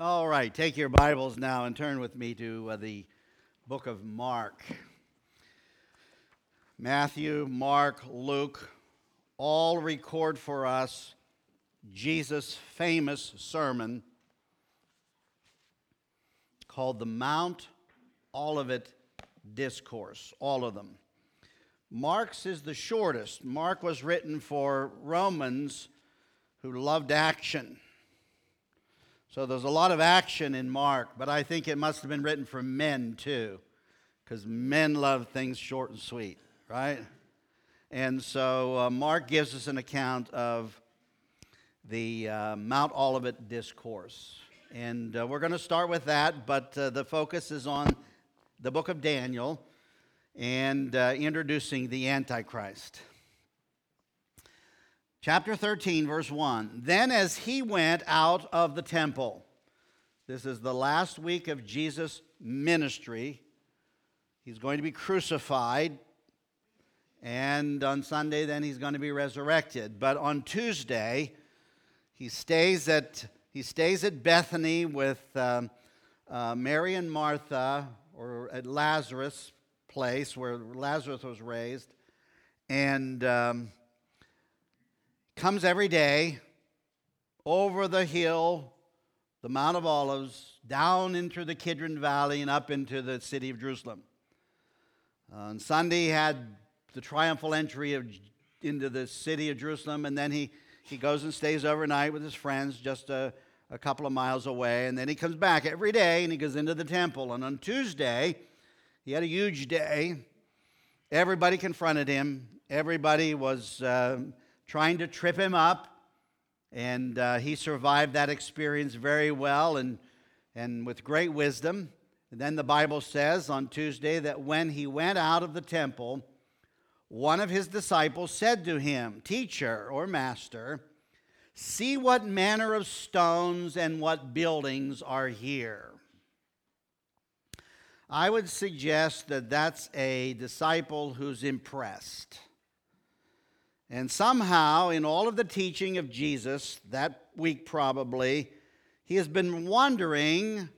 All right, take your Bibles now and turn with me to uh, the book of Mark. Matthew, Mark, Luke all record for us Jesus' famous sermon called the Mount Olivet Discourse, all of them. Mark's is the shortest. Mark was written for Romans who loved action. So there's a lot of action in Mark, but I think it must have been written for men too, because men love things short and sweet, right? And so uh, Mark gives us an account of the uh, Mount Olivet Discourse. And uh, we're going to start with that, but uh, the focus is on the book of Daniel and uh, introducing the Antichrist. Chapter 13, verse 1. Then, as he went out of the temple, this is the last week of Jesus' ministry. He's going to be crucified, and on Sunday, then he's going to be resurrected. But on Tuesday, he stays at, he stays at Bethany with um, uh, Mary and Martha, or at Lazarus' place where Lazarus was raised. And. Um, comes every day over the hill, the Mount of Olives, down into the Kidron Valley and up into the city of Jerusalem. on Sunday, he had the triumphal entry of, into the city of Jerusalem, and then he, he goes and stays overnight with his friends just a, a couple of miles away, and then he comes back every day and he goes into the temple. And on Tuesday, he had a huge day. Everybody confronted him. Everybody was. Uh, trying to trip him up. And uh, he survived that experience very well and, and with great wisdom. And then the Bible says on Tuesday that when he went out of the temple, one of his disciples said to him, Teacher or Master, see what manner of stones and what buildings are here. I would suggest that that's a disciple who's impressed. And somehow, in all of the teaching of Jesus, that week probably, he has been wondering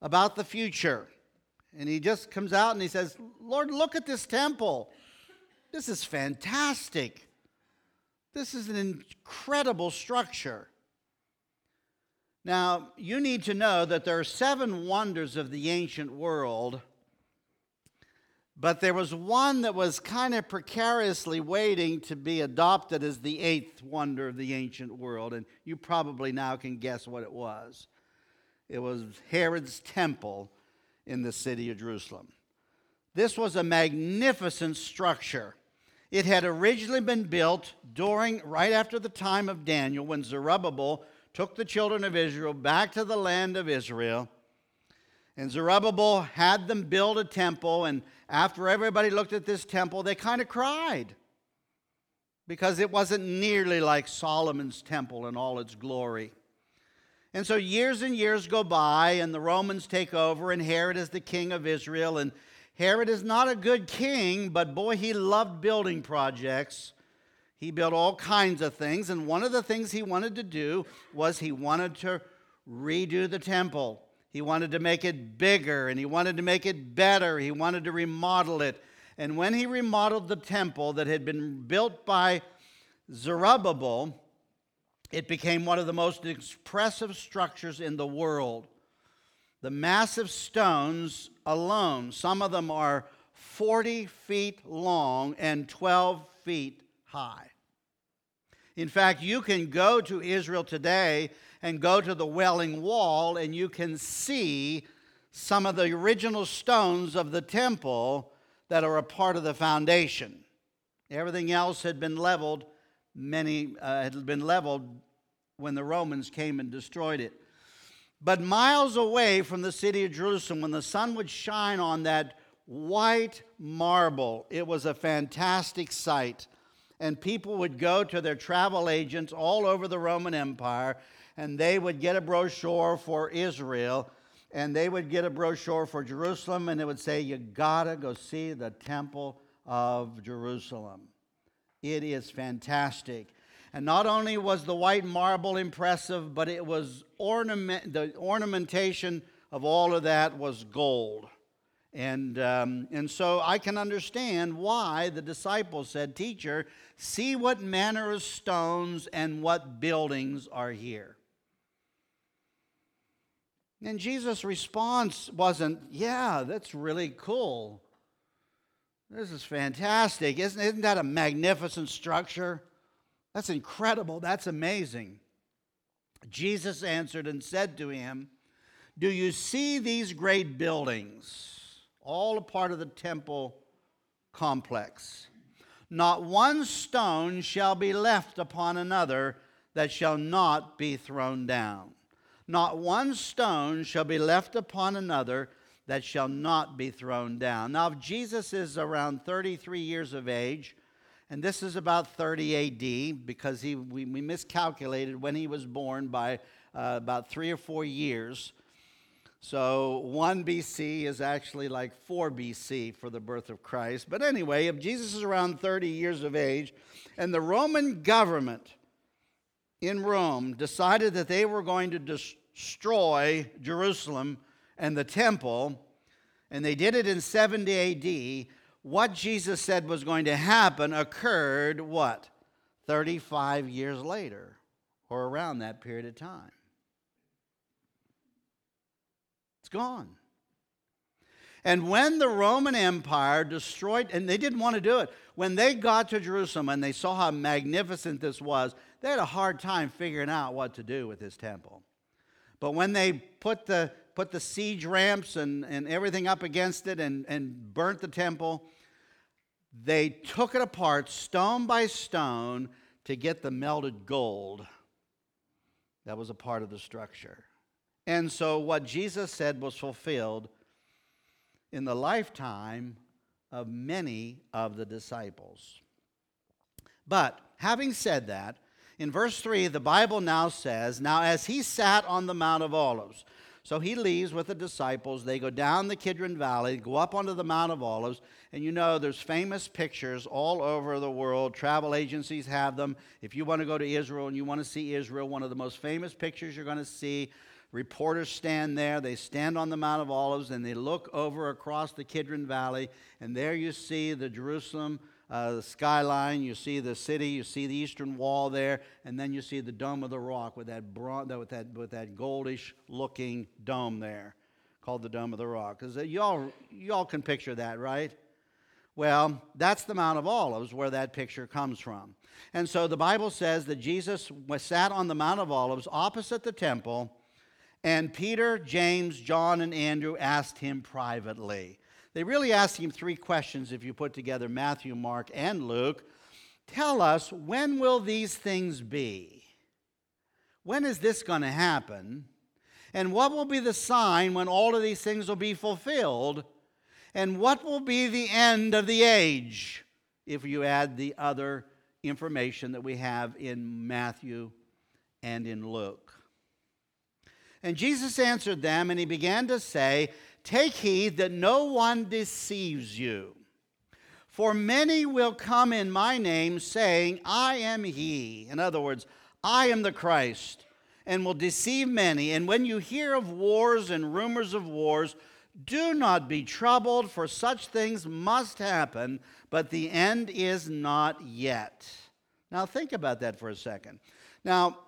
about the future. And he just comes out and he says, Lord, look at this temple. This is fantastic. This is an incredible structure. Now, you need to know that there are seven wonders of the ancient world but there was one that was kind of precariously waiting to be adopted as the eighth wonder of the ancient world. And you probably now can guess what it was. It was Herod's temple in the city of Jerusalem. This was a magnificent structure. It had originally been built during, right after the time of Daniel, when Zerubbabel took the children of Israel back to the land of Israel. And Zerubbabel had them build a temple, and after everybody looked at this temple, they kind of cried because it wasn't nearly like Solomon's temple in all its glory. And so years and years go by, and the Romans take over, and Herod is the king of Israel. And Herod is not a good king, but boy, he loved building projects. He built all kinds of things, and one of the things he wanted to do was he wanted to redo the temple. He wanted to make it bigger and he wanted to make it better. He wanted to remodel it. And when he remodeled the temple that had been built by Zerubbabel, it became one of the most expressive structures in the world. The massive stones alone, some of them are 40 feet long and 12 feet high. In fact, you can go to Israel today and go to the Wailing Wall, and you can see some of the original stones of the temple that are a part of the foundation. Everything else had been leveled, many uh, had been leveled when the Romans came and destroyed it. But miles away from the city of Jerusalem, when the sun would shine on that white marble, it was a fantastic sight. And people would go to their travel agents all over the Roman Empire and they would get a brochure for Israel, and they would get a brochure for Jerusalem, and it would say, You gotta go see the temple of Jerusalem. It is fantastic. And not only was the white marble impressive, but it was ornament, the ornamentation of all of that was gold. And, um, and so I can understand why the disciples said, Teacher, see what manner of stones and what buildings are here. And Jesus' response wasn't, Yeah, that's really cool. This is fantastic. Isn't, isn't that a magnificent structure? That's incredible. That's amazing. Jesus answered and said to him, Do you see these great buildings? All a part of the temple complex. Not one stone shall be left upon another that shall not be thrown down. Not one stone shall be left upon another that shall not be thrown down. Now, if Jesus is around 33 years of age, and this is about 30 AD because he, we, we miscalculated when he was born by uh, about three or four years. So 1 BC is actually like 4 BC for the birth of Christ. But anyway, if Jesus is around 30 years of age, and the Roman government in Rome decided that they were going to destroy Jerusalem and the temple, and they did it in 70 AD, what Jesus said was going to happen occurred what? 35 years later, or around that period of time. It's gone. And when the Roman Empire destroyed, and they didn't want to do it, when they got to Jerusalem and they saw how magnificent this was, they had a hard time figuring out what to do with this temple. But when they put the, put the siege ramps and, and everything up against it and, and burnt the temple, they took it apart stone by stone to get the melted gold that was a part of the structure. And so what Jesus said was fulfilled in the lifetime of many of the disciples. But having said that, in verse 3, the Bible now says, Now as he sat on the Mount of Olives, so he leaves with the disciples. They go down the Kidron Valley, go up onto the Mount of Olives, and you know there's famous pictures all over the world. Travel agencies have them. If you want to go to Israel and you want to see Israel, one of the most famous pictures you're going to see reporters stand there. They stand on the Mount of Olives and they look over across the Kidron Valley, and there you see the Jerusalem uh, the skyline, you see the city, you see the eastern wall there, and then you see the Dome of the Rock with that, bron- with that, with that goldish looking dome there called the Dome of the Rock. Because uh, y'all, y'all can picture that, right? Well, that's the Mount of Olives where that picture comes from. And so the Bible says that Jesus was sat on the Mount of Olives opposite the temple, and Peter, James, John, and Andrew asked him privately. They really asked him three questions if you put together Matthew, Mark, and Luke. Tell us, when will these things be? When is this going to happen? And what will be the sign when all of these things will be fulfilled? And what will be the end of the age if you add the other information that we have in Matthew and in Luke? And Jesus answered them, and he began to say, Take heed that no one deceives you. For many will come in my name, saying, I am he. In other words, I am the Christ, and will deceive many. And when you hear of wars and rumors of wars, do not be troubled, for such things must happen, but the end is not yet. Now, think about that for a second. Now,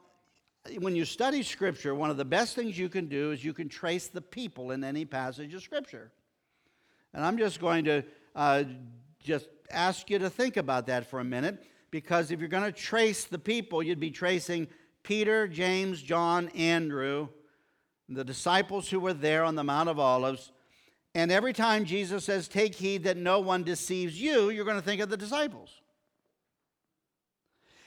when you study Scripture, one of the best things you can do is you can trace the people in any passage of Scripture. And I'm just going to uh, just ask you to think about that for a minute, because if you're going to trace the people, you'd be tracing Peter, James, John, Andrew, the disciples who were there on the Mount of Olives. And every time Jesus says, Take heed that no one deceives you, you're going to think of the disciples.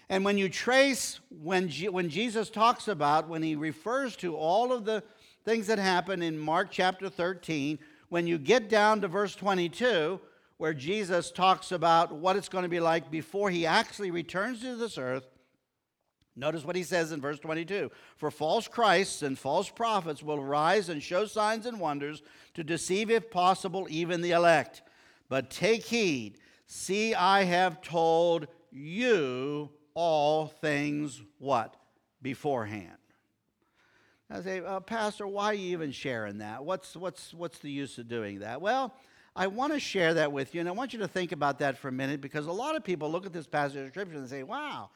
And when you trace, when, when Jesus talks about, when he refers to all of the things that happen in Mark chapter 13, when you get down to verse 22, where Jesus talks about what it's going to be like before he actually returns to this earth, notice what he says in verse 22 For false Christs and false prophets will rise and show signs and wonders to deceive, if possible, even the elect. But take heed, see, I have told you all things what? Beforehand. I say, uh, Pastor, why are you even sharing that? What's, what's, what's the use of doing that? Well, I want to share that with you, and I want you to think about that for a minute because a lot of people look at this passage of Scripture and say, wow,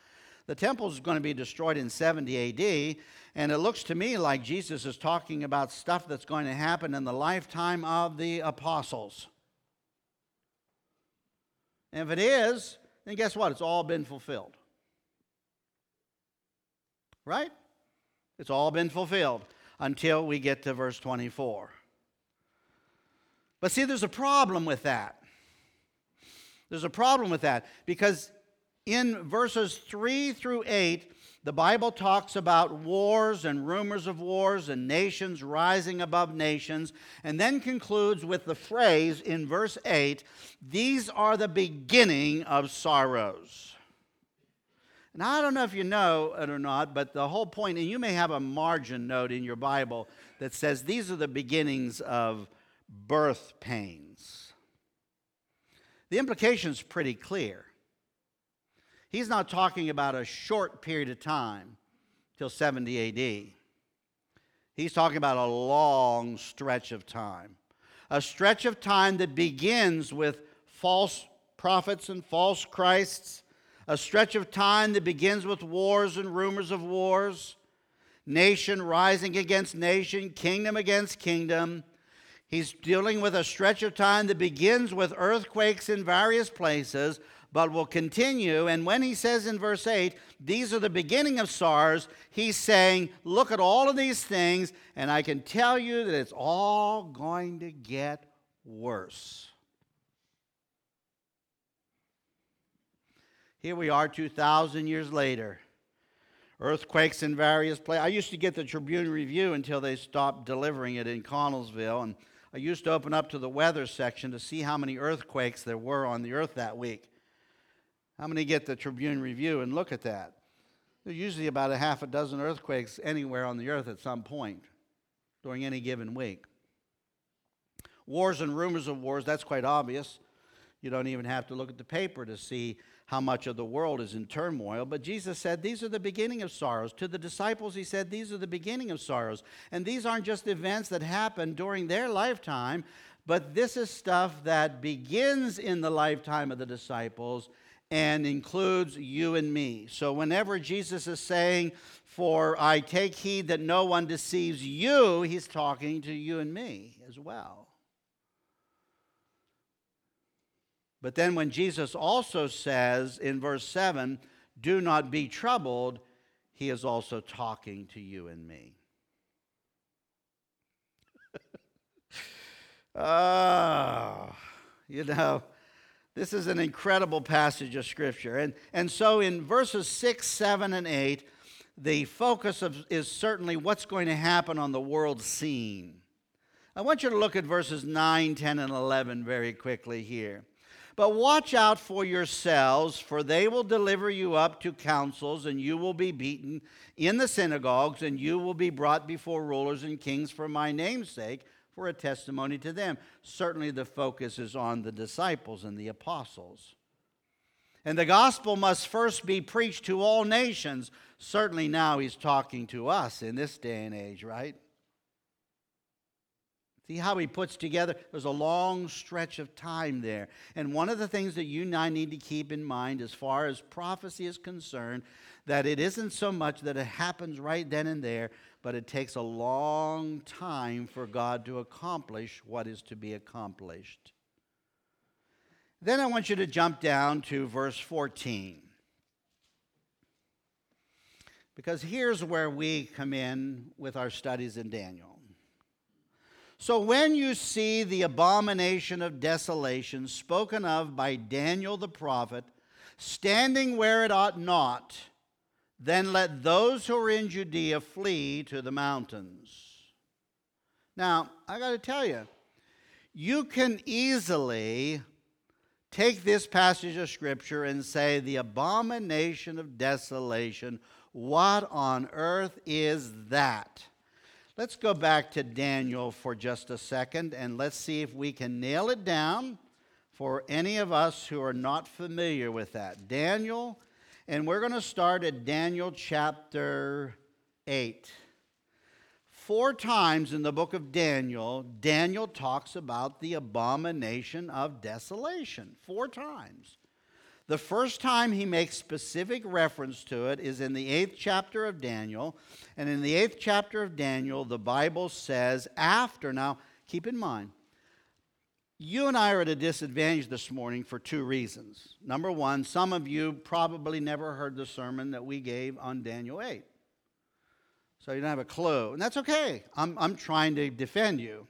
the temple is going to be destroyed in 70 AD, and it looks to me like Jesus is talking about stuff that's going to happen in the lifetime of the apostles. And if it is, then guess what? It's all been fulfilled. Right? It's all been fulfilled until we get to verse 24. But see, there's a problem with that. There's a problem with that because in verses 3 through 8, the Bible talks about wars and rumors of wars and nations rising above nations, and then concludes with the phrase in verse 8 these are the beginning of sorrows. Now, I don't know if you know it or not, but the whole point, and you may have a margin note in your Bible that says these are the beginnings of birth pains. The implication is pretty clear. He's not talking about a short period of time till 70 AD. He's talking about a long stretch of time. A stretch of time that begins with false prophets and false Christs a stretch of time that begins with wars and rumors of wars, nation rising against nation, kingdom against kingdom. He's dealing with a stretch of time that begins with earthquakes in various places, but will continue. And when he says in verse 8, these are the beginning of sorrows, he's saying, look at all of these things, and I can tell you that it's all going to get worse. Here we are 2,000 years later. Earthquakes in various places. I used to get the Tribune Review until they stopped delivering it in Connellsville. And I used to open up to the weather section to see how many earthquakes there were on the earth that week. How many get the Tribune Review and look at that? There's usually about a half a dozen earthquakes anywhere on the earth at some point during any given week. Wars and rumors of wars, that's quite obvious. You don't even have to look at the paper to see how much of the world is in turmoil. But Jesus said, These are the beginning of sorrows. To the disciples, he said, These are the beginning of sorrows. And these aren't just events that happen during their lifetime, but this is stuff that begins in the lifetime of the disciples and includes you and me. So whenever Jesus is saying, For I take heed that no one deceives you, he's talking to you and me as well. But then when Jesus also says in verse 7, do not be troubled, he is also talking to you and me. Ah, you know, this is an incredible passage of Scripture. And, and so in verses 6, 7, and 8, the focus of, is certainly what's going to happen on the world scene. I want you to look at verses 9, 10, and 11 very quickly here. But watch out for yourselves, for they will deliver you up to councils, and you will be beaten in the synagogues, and you will be brought before rulers and kings for my name's sake, for a testimony to them. Certainly, the focus is on the disciples and the apostles. And the gospel must first be preached to all nations. Certainly, now he's talking to us in this day and age, right? See how he puts together? There's a long stretch of time there. And one of the things that you and I need to keep in mind as far as prophecy is concerned, that it isn't so much that it happens right then and there, but it takes a long time for God to accomplish what is to be accomplished. Then I want you to jump down to verse 14. Because here's where we come in with our studies in Daniel. So when you see the abomination of desolation spoken of by Daniel the prophet standing where it ought not, then let those who are in Judea flee to the mountains. Now, I got to tell you, you can easily take this passage of Scripture and say, the abomination of desolation, what on earth is that? Let's go back to Daniel for just a second and let's see if we can nail it down for any of us who are not familiar with that. Daniel, And we're going to start at Daniel chapter 8. Four times in the book of Daniel, Daniel talks about the abomination of desolation. Four times. The first time he makes specific reference to it is in the eighth chapter of Daniel. And in the eighth chapter of Daniel, the Bible says, after, now keep in mind, you and I are at a disadvantage this morning for two reasons. Number one, some of you probably never heard the sermon that we gave on Daniel 8. So you don't have a clue. And that's okay. I'm, I'm trying to defend you.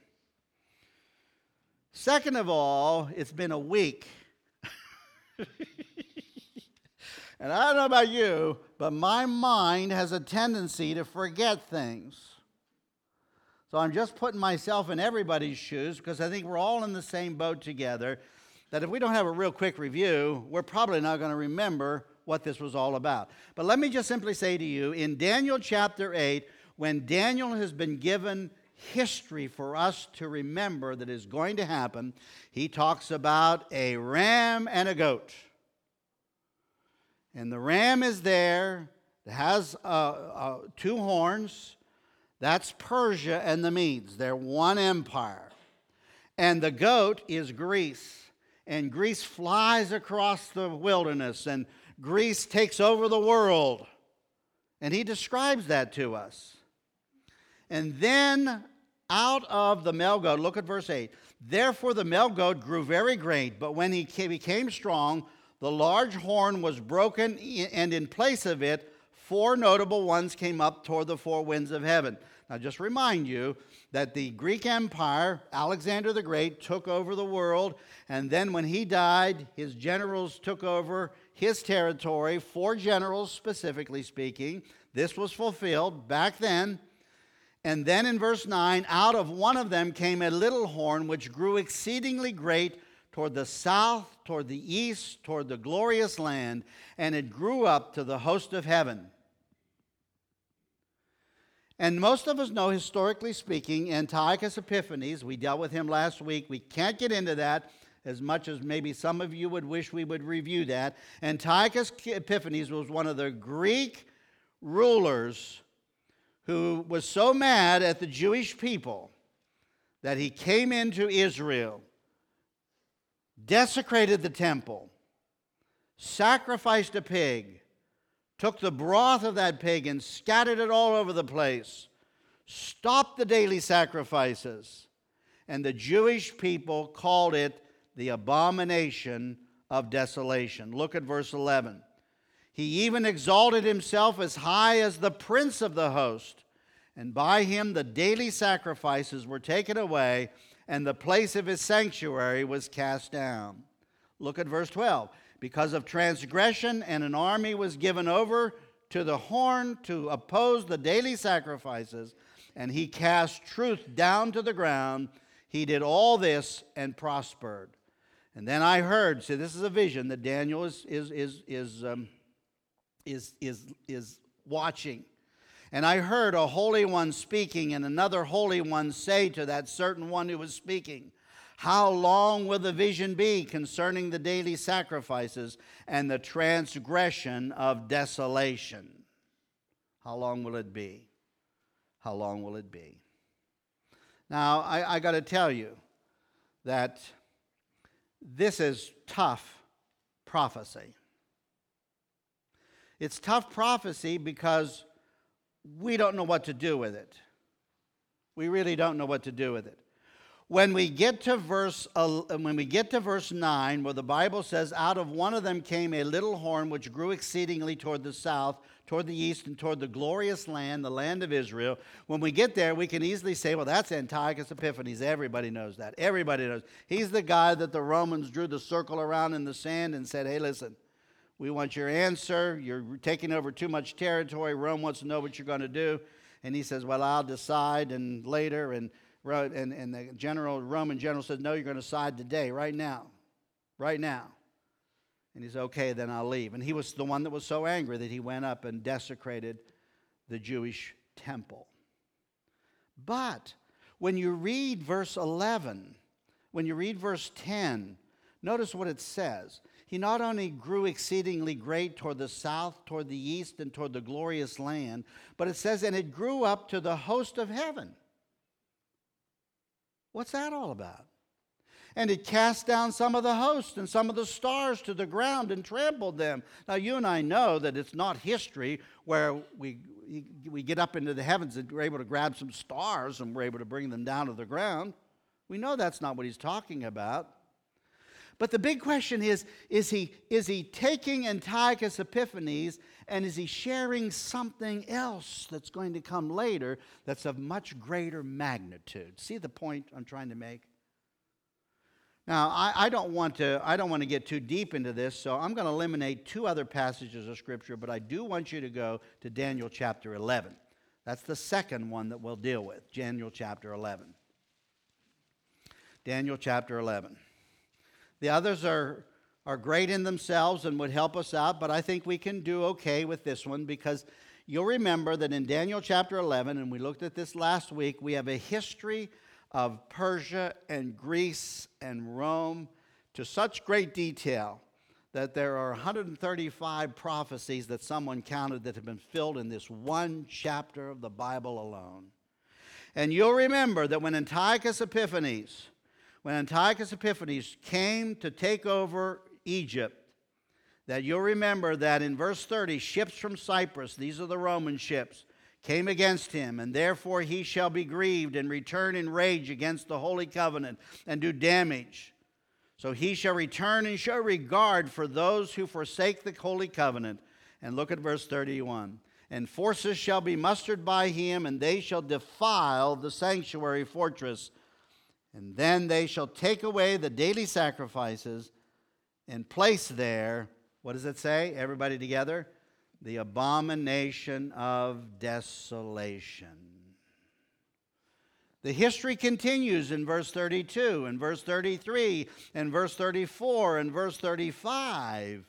Second of all, it's been a week and I don't know about you, but my mind has a tendency to forget things. So I'm just putting myself in everybody's shoes because I think we're all in the same boat together. That if we don't have a real quick review, we're probably not going to remember what this was all about. But let me just simply say to you in Daniel chapter 8, when Daniel has been given history for us to remember that is going to happen, he talks about a ram and a goat. And the ram is there, it has uh, uh, two horns. That's Persia and the Medes. They're one empire. And the goat is Greece. And Greece flies across the wilderness, and Greece takes over the world. And he describes that to us. And then out of the male goat, look at verse 8. Therefore the male goat grew very great, but when he became strong, the large horn was broken, and in place of it, four notable ones came up toward the four winds of heaven. Now, just remind you that the Greek Empire, Alexander the Great, took over the world, and then when he died, his generals took over his territory, four generals specifically speaking. This was fulfilled back then. And then in verse 9, out of one of them came a little horn which grew exceedingly great toward the south, toward the east, toward the glorious land, and it grew up to the host of heaven. And most of us know, historically speaking, Antiochus Epiphanes, we dealt with him last week. We can't get into that as much as maybe some of you would wish we would review that. Antiochus Epiphanes was one of the Greek rulers who was so mad at the Jewish people that he came into Israel desecrated the temple, sacrificed a pig, took the broth of that pig and scattered it all over the place, stopped the daily sacrifices, and the Jewish people called it the abomination of desolation. Look at verse 11. He even exalted himself as high as the prince of the host, and by him the daily sacrifices were taken away and the place of his sanctuary was cast down. Look at verse 12. Because of transgression, and an army was given over to the horn to oppose the daily sacrifices, and he cast truth down to the ground. He did all this and prospered. And then I heard, see, this is a vision that Daniel is, is, is, is, um, is, is, is watching. And I heard a holy one speaking, and another holy one say to that certain one who was speaking, How long will the vision be concerning the daily sacrifices and the transgression of desolation? How long will it be? How long will it be? Now, I, I got to tell you that this is tough prophecy. It's tough prophecy because we don't know what to do with it. We really don't know what to do with it. When we get to verse when we get to verse 9 where the Bible says out of one of them came a little horn which grew exceedingly toward the south, toward the east and toward the glorious land, the land of Israel. When we get there, we can easily say, well that's Antiochus Epiphanes. Everybody knows that. Everybody knows. He's the guy that the Romans drew the circle around in the sand and said, "Hey, listen, we want your answer. You're taking over too much territory. Rome wants to know what you're going to do. And he says, Well, I'll decide and later. And, and, and the general, Roman general says, No, you're going to decide today, right now. Right now. And he said, Okay, then I'll leave. And he was the one that was so angry that he went up and desecrated the Jewish temple. But when you read verse 11, when you read verse 10, notice what it says. He not only grew exceedingly great toward the south, toward the east, and toward the glorious land, but it says, and it grew up to the host of heaven. What's that all about? And it cast down some of the host and some of the stars to the ground and trampled them. Now, you and I know that it's not history where we, we get up into the heavens and we're able to grab some stars and we're able to bring them down to the ground. We know that's not what he's talking about. But the big question is is he, is he taking Antiochus Epiphanes and is he sharing something else that's going to come later that's of much greater magnitude? See the point I'm trying to make? Now, I, I, don't want to, I don't want to get too deep into this, so I'm going to eliminate two other passages of Scripture, but I do want you to go to Daniel chapter 11. That's the second one that we'll deal with, Daniel chapter 11. Daniel chapter 11. The others are, are great in themselves and would help us out, but I think we can do okay with this one because you'll remember that in Daniel chapter 11, and we looked at this last week, we have a history of Persia and Greece and Rome to such great detail that there are 135 prophecies that someone counted that have been filled in this one chapter of the Bible alone. And you'll remember that when Antiochus Epiphanes when Antiochus Epiphanes came to take over Egypt, that you'll remember that in verse 30, ships from Cyprus, these are the Roman ships, came against him, and therefore he shall be grieved and return in rage against the holy covenant and do damage. So he shall return and show regard for those who forsake the holy covenant. And look at verse 31. And forces shall be mustered by him, and they shall defile the sanctuary fortress and then they shall take away the daily sacrifices and place there, what does it say? Everybody together? The abomination of desolation. The history continues in verse 32, and verse 33, and verse 34, and verse 35.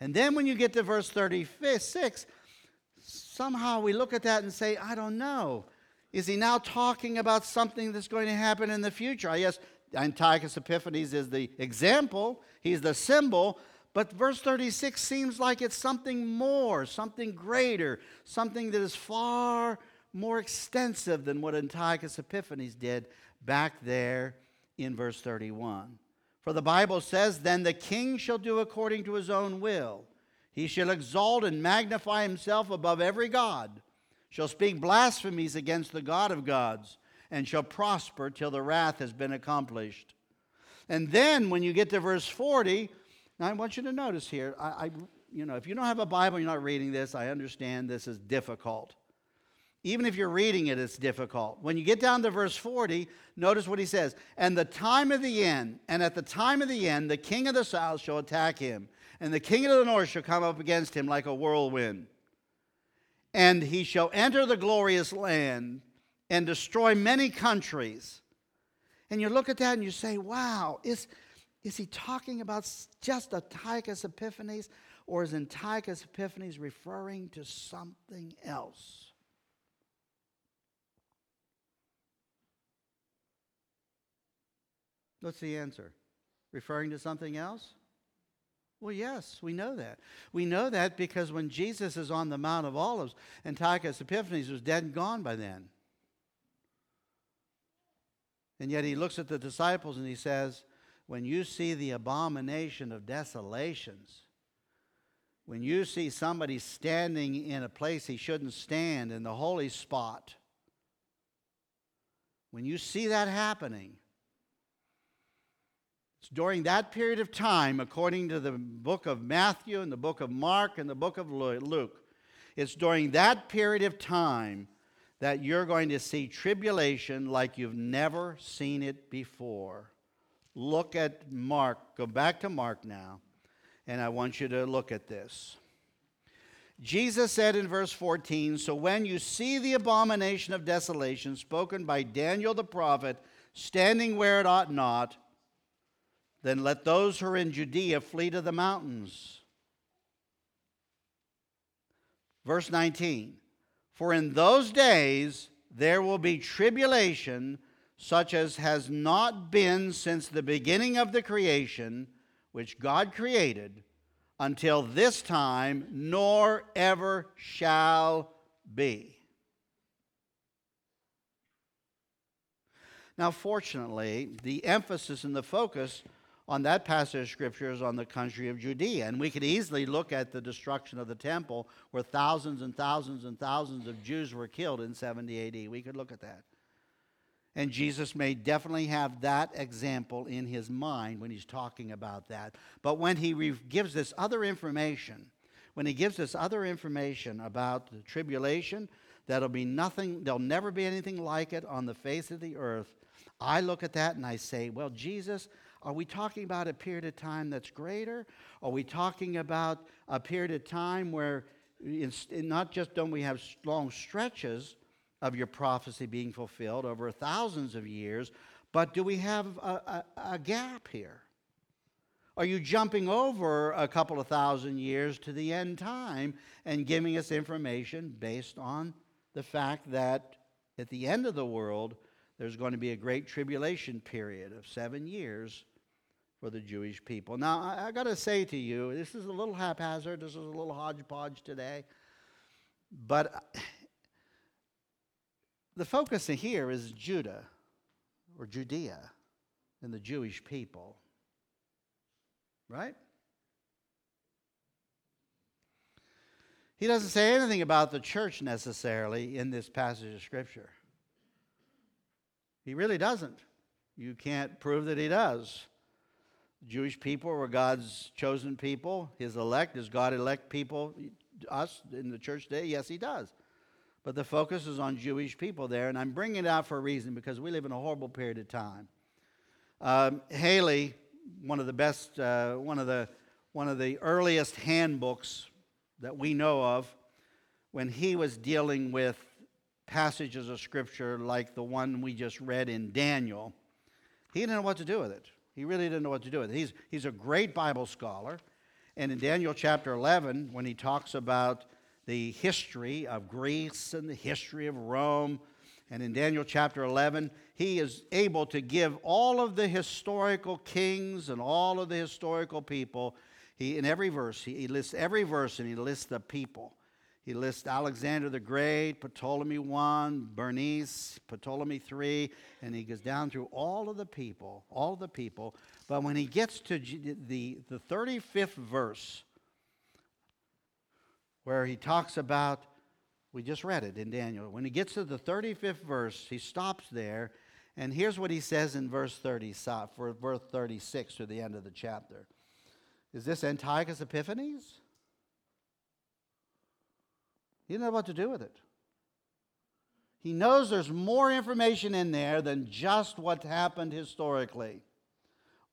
And then when you get to verse 36, somehow we look at that and say, I don't know. Is he now talking about something that's going to happen in the future? I guess Antiochus Epiphanes is the example, he's the symbol, but verse 36 seems like it's something more, something greater, something that is far more extensive than what Antiochus Epiphanes did back there in verse 31. For the Bible says, Then the king shall do according to his own will. He shall exalt and magnify himself above every God shall speak blasphemies against the God of gods, and shall prosper till the wrath has been accomplished. And then when you get to verse 40, now I want you to notice here, I, I, you know, if you don't have a Bible, you're not reading this, I understand this is difficult. Even if you're reading it, it's difficult. When you get down to verse 40, notice what he says. And the time of the end, and at the time of the end, the king of the south shall attack him, and the king of the north shall come up against him like a whirlwind and he shall enter the glorious land and destroy many countries. And you look at that and you say, wow, is, is he talking about just Antiochus Epiphanes, or is Antiochus Epiphanes referring to something else? What's the answer? Referring to something else? Well, yes, we know that. We know that because when Jesus is on the Mount of Olives, Antiochus Epiphanes was dead and gone by then. And yet he looks at the disciples and he says, When you see the abomination of desolations, when you see somebody standing in a place he shouldn't stand in the holy spot, when you see that happening, it's during that period of time, according to the book of Matthew and the book of Mark and the book of Luke, it's during that period of time that you're going to see tribulation like you've never seen it before. Look at Mark. Go back to Mark now, and I want you to look at this. Jesus said in verse 14 So when you see the abomination of desolation spoken by Daniel the prophet standing where it ought not, then let those who are in Judea flee to the mountains. Verse 19 For in those days there will be tribulation such as has not been since the beginning of the creation which God created until this time, nor ever shall be. Now, fortunately, the emphasis and the focus on that passage of scripture is on the country of Judea. And we could easily look at the destruction of the temple where thousands and thousands and thousands of Jews were killed in 70 AD. We could look at that. And Jesus may definitely have that example in his mind when he's talking about that. But when he re- gives this other information, when he gives this other information about the tribulation, that'll be nothing, there'll never be anything like it on the face of the earth. I look at that and I say, well, Jesus, are we talking about a period of time that's greater? Are we talking about a period of time where not just don't we have long stretches, of your prophecy being fulfilled over thousands of years, but do we have a, a, a gap here? Are you jumping over a couple of thousand years to the end time and giving us information based on the fact that at the end of the world, there's going to be a great tribulation period of seven years for the Jewish people. Now, I, I got to say to you, this is a little haphazard, this is a little hodgepodge today, but the focus here is Judah or Judea and the Jewish people. Right? He doesn't say anything about the church necessarily in this passage of Scripture. He really doesn't. You can't prove that he does. Jewish people were God's chosen people, his elect. Does God elect people, us in the church today? Yes, he does. But the focus is on Jewish people there, and I'm bringing it out for a reason because we live in a horrible period of time. Um, Halley, one of the best, uh, one of the one of the earliest handbooks that we know of, when he was dealing with passages of scripture like the one we just read in Daniel, he didn't know what to do with it. He really didn't know what to do with it. He's, he's a great Bible scholar. And in Daniel chapter 11, when he talks about the history of Greece and the history of Rome. And in Daniel chapter 11, he is able to give all of the historical kings and all of the historical people. He, in every verse, he, he lists every verse and he lists the people. He lists Alexander the Great, Ptolemy I, Bernice, Ptolemy III, and he goes down through all of the people, all of the people. But when he gets to the, the 35th verse, where he talks about, we just read it in Daniel. When he gets to the 35th verse, he stops there, and here's what he says in verse 30, for verse 36 to the end of the chapter. Is this Antiochus Epiphanes? He didn't know what to do with it. He knows there's more information in there than just what happened historically.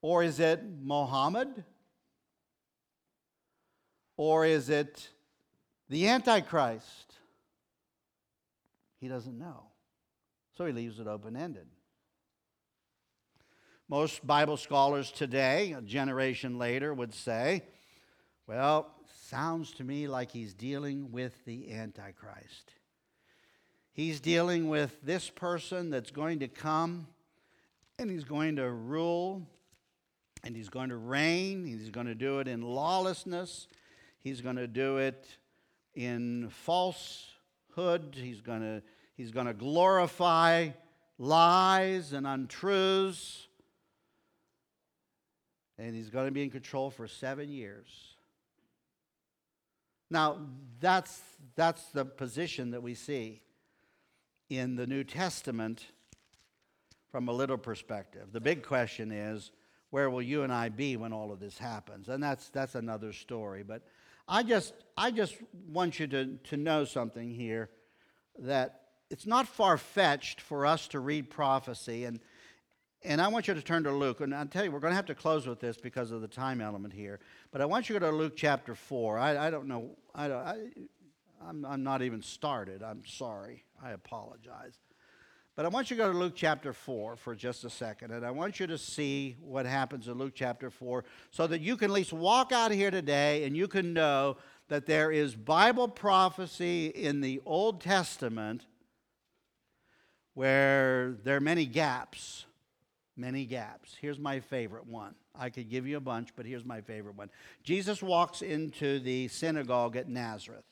Or is it Mohammed? Or is it the Antichrist? He doesn't know. So he leaves it open ended. Most Bible scholars today, a generation later, would say, well, sounds to me like he's dealing with the Antichrist. He's dealing with this person that's going to come and he's going to rule and he's going to reign. He's going to do it in lawlessness. He's going to do it in falsehood. He's going to he's going to glorify lies and untruths. And he's going to be in control for seven years. Now, that's, that's the position that we see in the New Testament from a little perspective. The big question is where will you and I be when all of this happens? And that's, that's another story. But I just, I just want you to, to know something here that it's not far fetched for us to read prophecy. And, and I want you to turn to Luke. And I'll tell you, we're going to have to close with this because of the time element here. But I want you to go to Luke chapter 4. I, I don't know. I, don't, I, I'm, I'm not even started. I'm sorry. I apologize. But I want you to go to Luke chapter 4 for just a second, and I want you to see what happens in Luke chapter 4 so that you can at least walk out here today and you can know that there is Bible prophecy in the Old Testament where there are many gaps many gaps. Here's my favorite one. I could give you a bunch, but here's my favorite one. Jesus walks into the synagogue at Nazareth.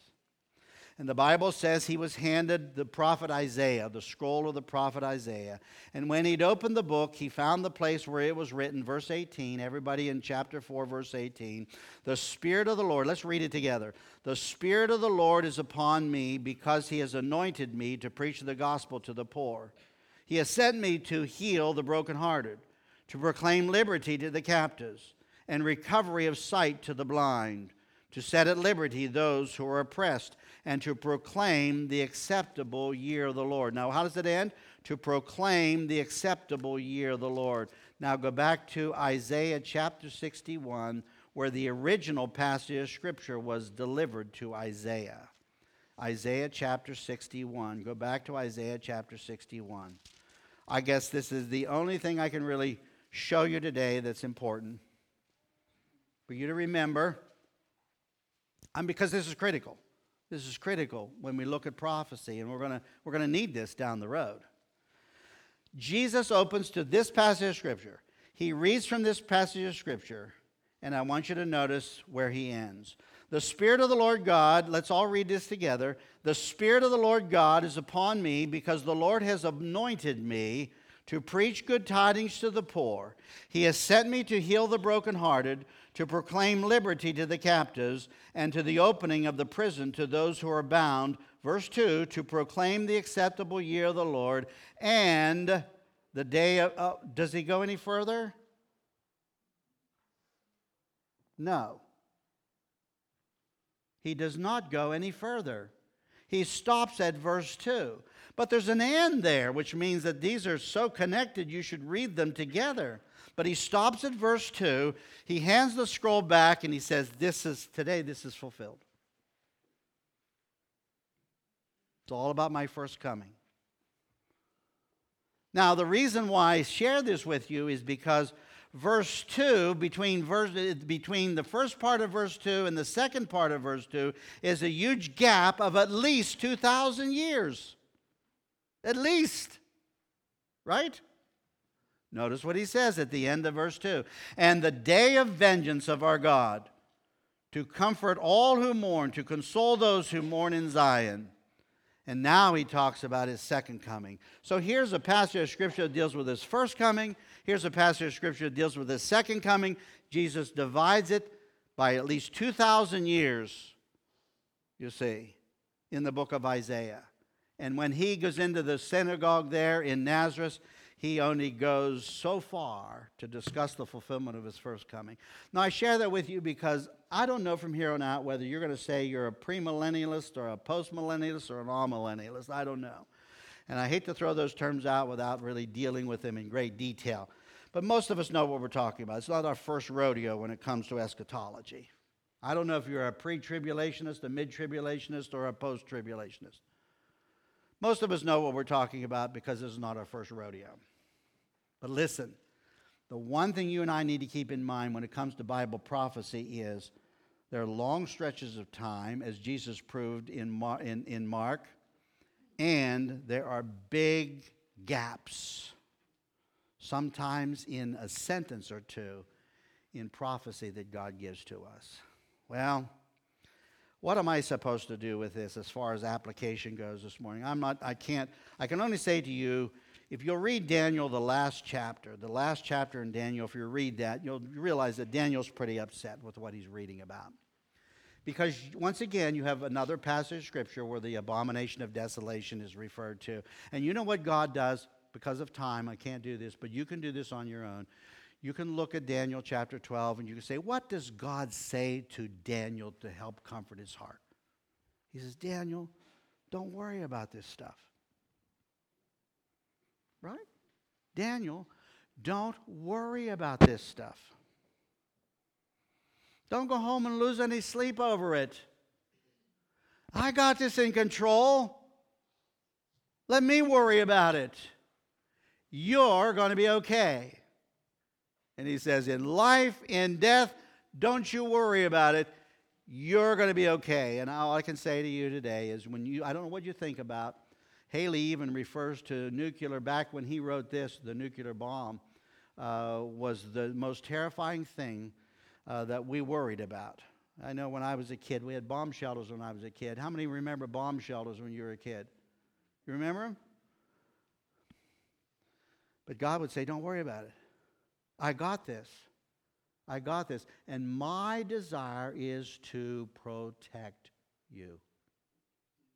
And the Bible says he was handed the prophet Isaiah, the scroll of the prophet Isaiah. And when he'd opened the book, he found the place where it was written, verse 18. Everybody in chapter 4, verse 18. The Spirit of the Lord, let's read it together. The Spirit of the Lord is upon me because he has anointed me to preach the gospel to the poor. He has sent me to heal the brokenhearted, to proclaim liberty to the captives, and recovery of sight to the blind, to set at liberty those who are oppressed and to proclaim the acceptable year of the Lord. Now, how does it end? To proclaim the acceptable year of the Lord. Now, go back to Isaiah chapter 61, where the original passage of Scripture was delivered to Isaiah. Isaiah chapter 61. Go back to Isaiah chapter 61. I guess this is the only thing I can really show you today that's important for you to remember, and because this is critical. This is critical when we look at prophecy, and we're going we're going to need this down the road. Jesus opens to this passage of Scripture. He reads from this passage of Scripture, and I want you to notice where he ends. The Spirit of the Lord God, let's all read this together. The Spirit of the Lord God is upon me because the Lord has anointed me to preach good tidings to the poor. He has sent me to heal the brokenhearted to proclaim liberty to the captives, and to the opening of the prison to those who are bound. Verse 2 to proclaim the acceptable year of the Lord and the day of. Uh, does he go any further? No. He does not go any further. He stops at verse 2. But there's an and there, which means that these are so connected you should read them together. But he stops at verse 2. He hands the scroll back and he says, This is today, this is fulfilled. It's all about my first coming. Now, the reason why I share this with you is because verse 2, between, verse, between the first part of verse 2 and the second part of verse 2, is a huge gap of at least 2,000 years. At least. Right? Notice what he says at the end of verse 2 And the day of vengeance of our God, to comfort all who mourn, to console those who mourn in Zion. And now he talks about his second coming. So here's a passage of scripture that deals with his first coming. Here's a passage of scripture that deals with his second coming. Jesus divides it by at least 2,000 years, you see, in the book of Isaiah. And when he goes into the synagogue there in Nazareth, he only goes so far to discuss the fulfillment of his first coming. Now, I share that with you because I don't know from here on out whether you're going to say you're a premillennialist or a postmillennialist or an amillennialist. I don't know. And I hate to throw those terms out without really dealing with them in great detail. But most of us know what we're talking about. It's not our first rodeo when it comes to eschatology. I don't know if you're a pre tribulationist, a mid tribulationist, or a post tribulationist. Most of us know what we're talking about because this is not our first rodeo. But listen, the one thing you and I need to keep in mind when it comes to Bible prophecy is there are long stretches of time, as Jesus proved in, Mar- in, in Mark, and there are big gaps, sometimes in a sentence or two, in prophecy that God gives to us. Well, what am I supposed to do with this as far as application goes this morning? I'm not, I can't, I can only say to you, if you'll read Daniel, the last chapter, the last chapter in Daniel, if you read that, you'll realize that Daniel's pretty upset with what he's reading about. Because once again, you have another passage of scripture where the abomination of desolation is referred to. And you know what God does? Because of time, I can't do this, but you can do this on your own. You can look at Daniel chapter 12 and you can say, What does God say to Daniel to help comfort his heart? He says, Daniel, don't worry about this stuff. Right? Daniel, don't worry about this stuff. Don't go home and lose any sleep over it. I got this in control. Let me worry about it. You're going to be okay. And he says, In life, in death, don't you worry about it. You're going to be okay. And all I can say to you today is when you, I don't know what you think about, Haley even refers to nuclear, back when he wrote this, the nuclear bomb. uh, was the most terrifying thing uh, that we worried about. I know when I was a kid, we had bomb shelters when I was a kid. How many remember bomb shelters when you were a kid? You remember them? But God would say, Don't worry about it. I got this. I got this. And my desire is to protect you,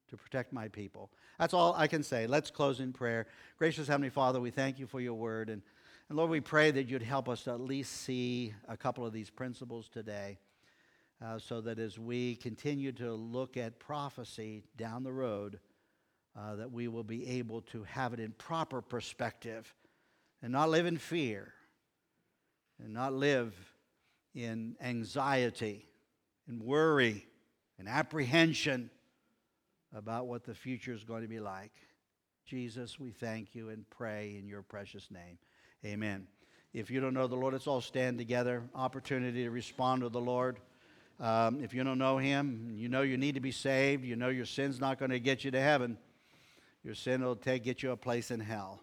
to protect my people. That's all I can say. Let's close in prayer. Gracious Heavenly Father, we thank you for your word. And, and Lord, we pray that you'd help us to at least see a couple of these principles today. Uh, so that as we continue to look at prophecy down the road, uh, that we will be able to have it in proper perspective and not live in fear and not live in anxiety and worry and apprehension about what the future is going to be like. Jesus, we thank you and pray in your precious name. Amen. If you don't know the Lord, let's all stand together. Opportunity to respond to the Lord. Um, if you don't know Him, you know you need to be saved. You know your sin's not going to get you to heaven. Your sin will take, get you a place in hell.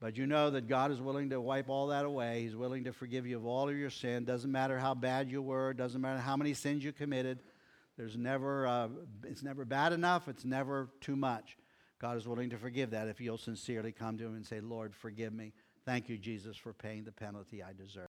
But you know that God is willing to wipe all that away. He's willing to forgive you of all of your sin. Doesn't matter how bad you were. Doesn't matter how many sins you committed. There's never, uh, it's never bad enough. It's never too much. God is willing to forgive that if you'll sincerely come to Him and say, Lord, forgive me. Thank you, Jesus, for paying the penalty I deserve.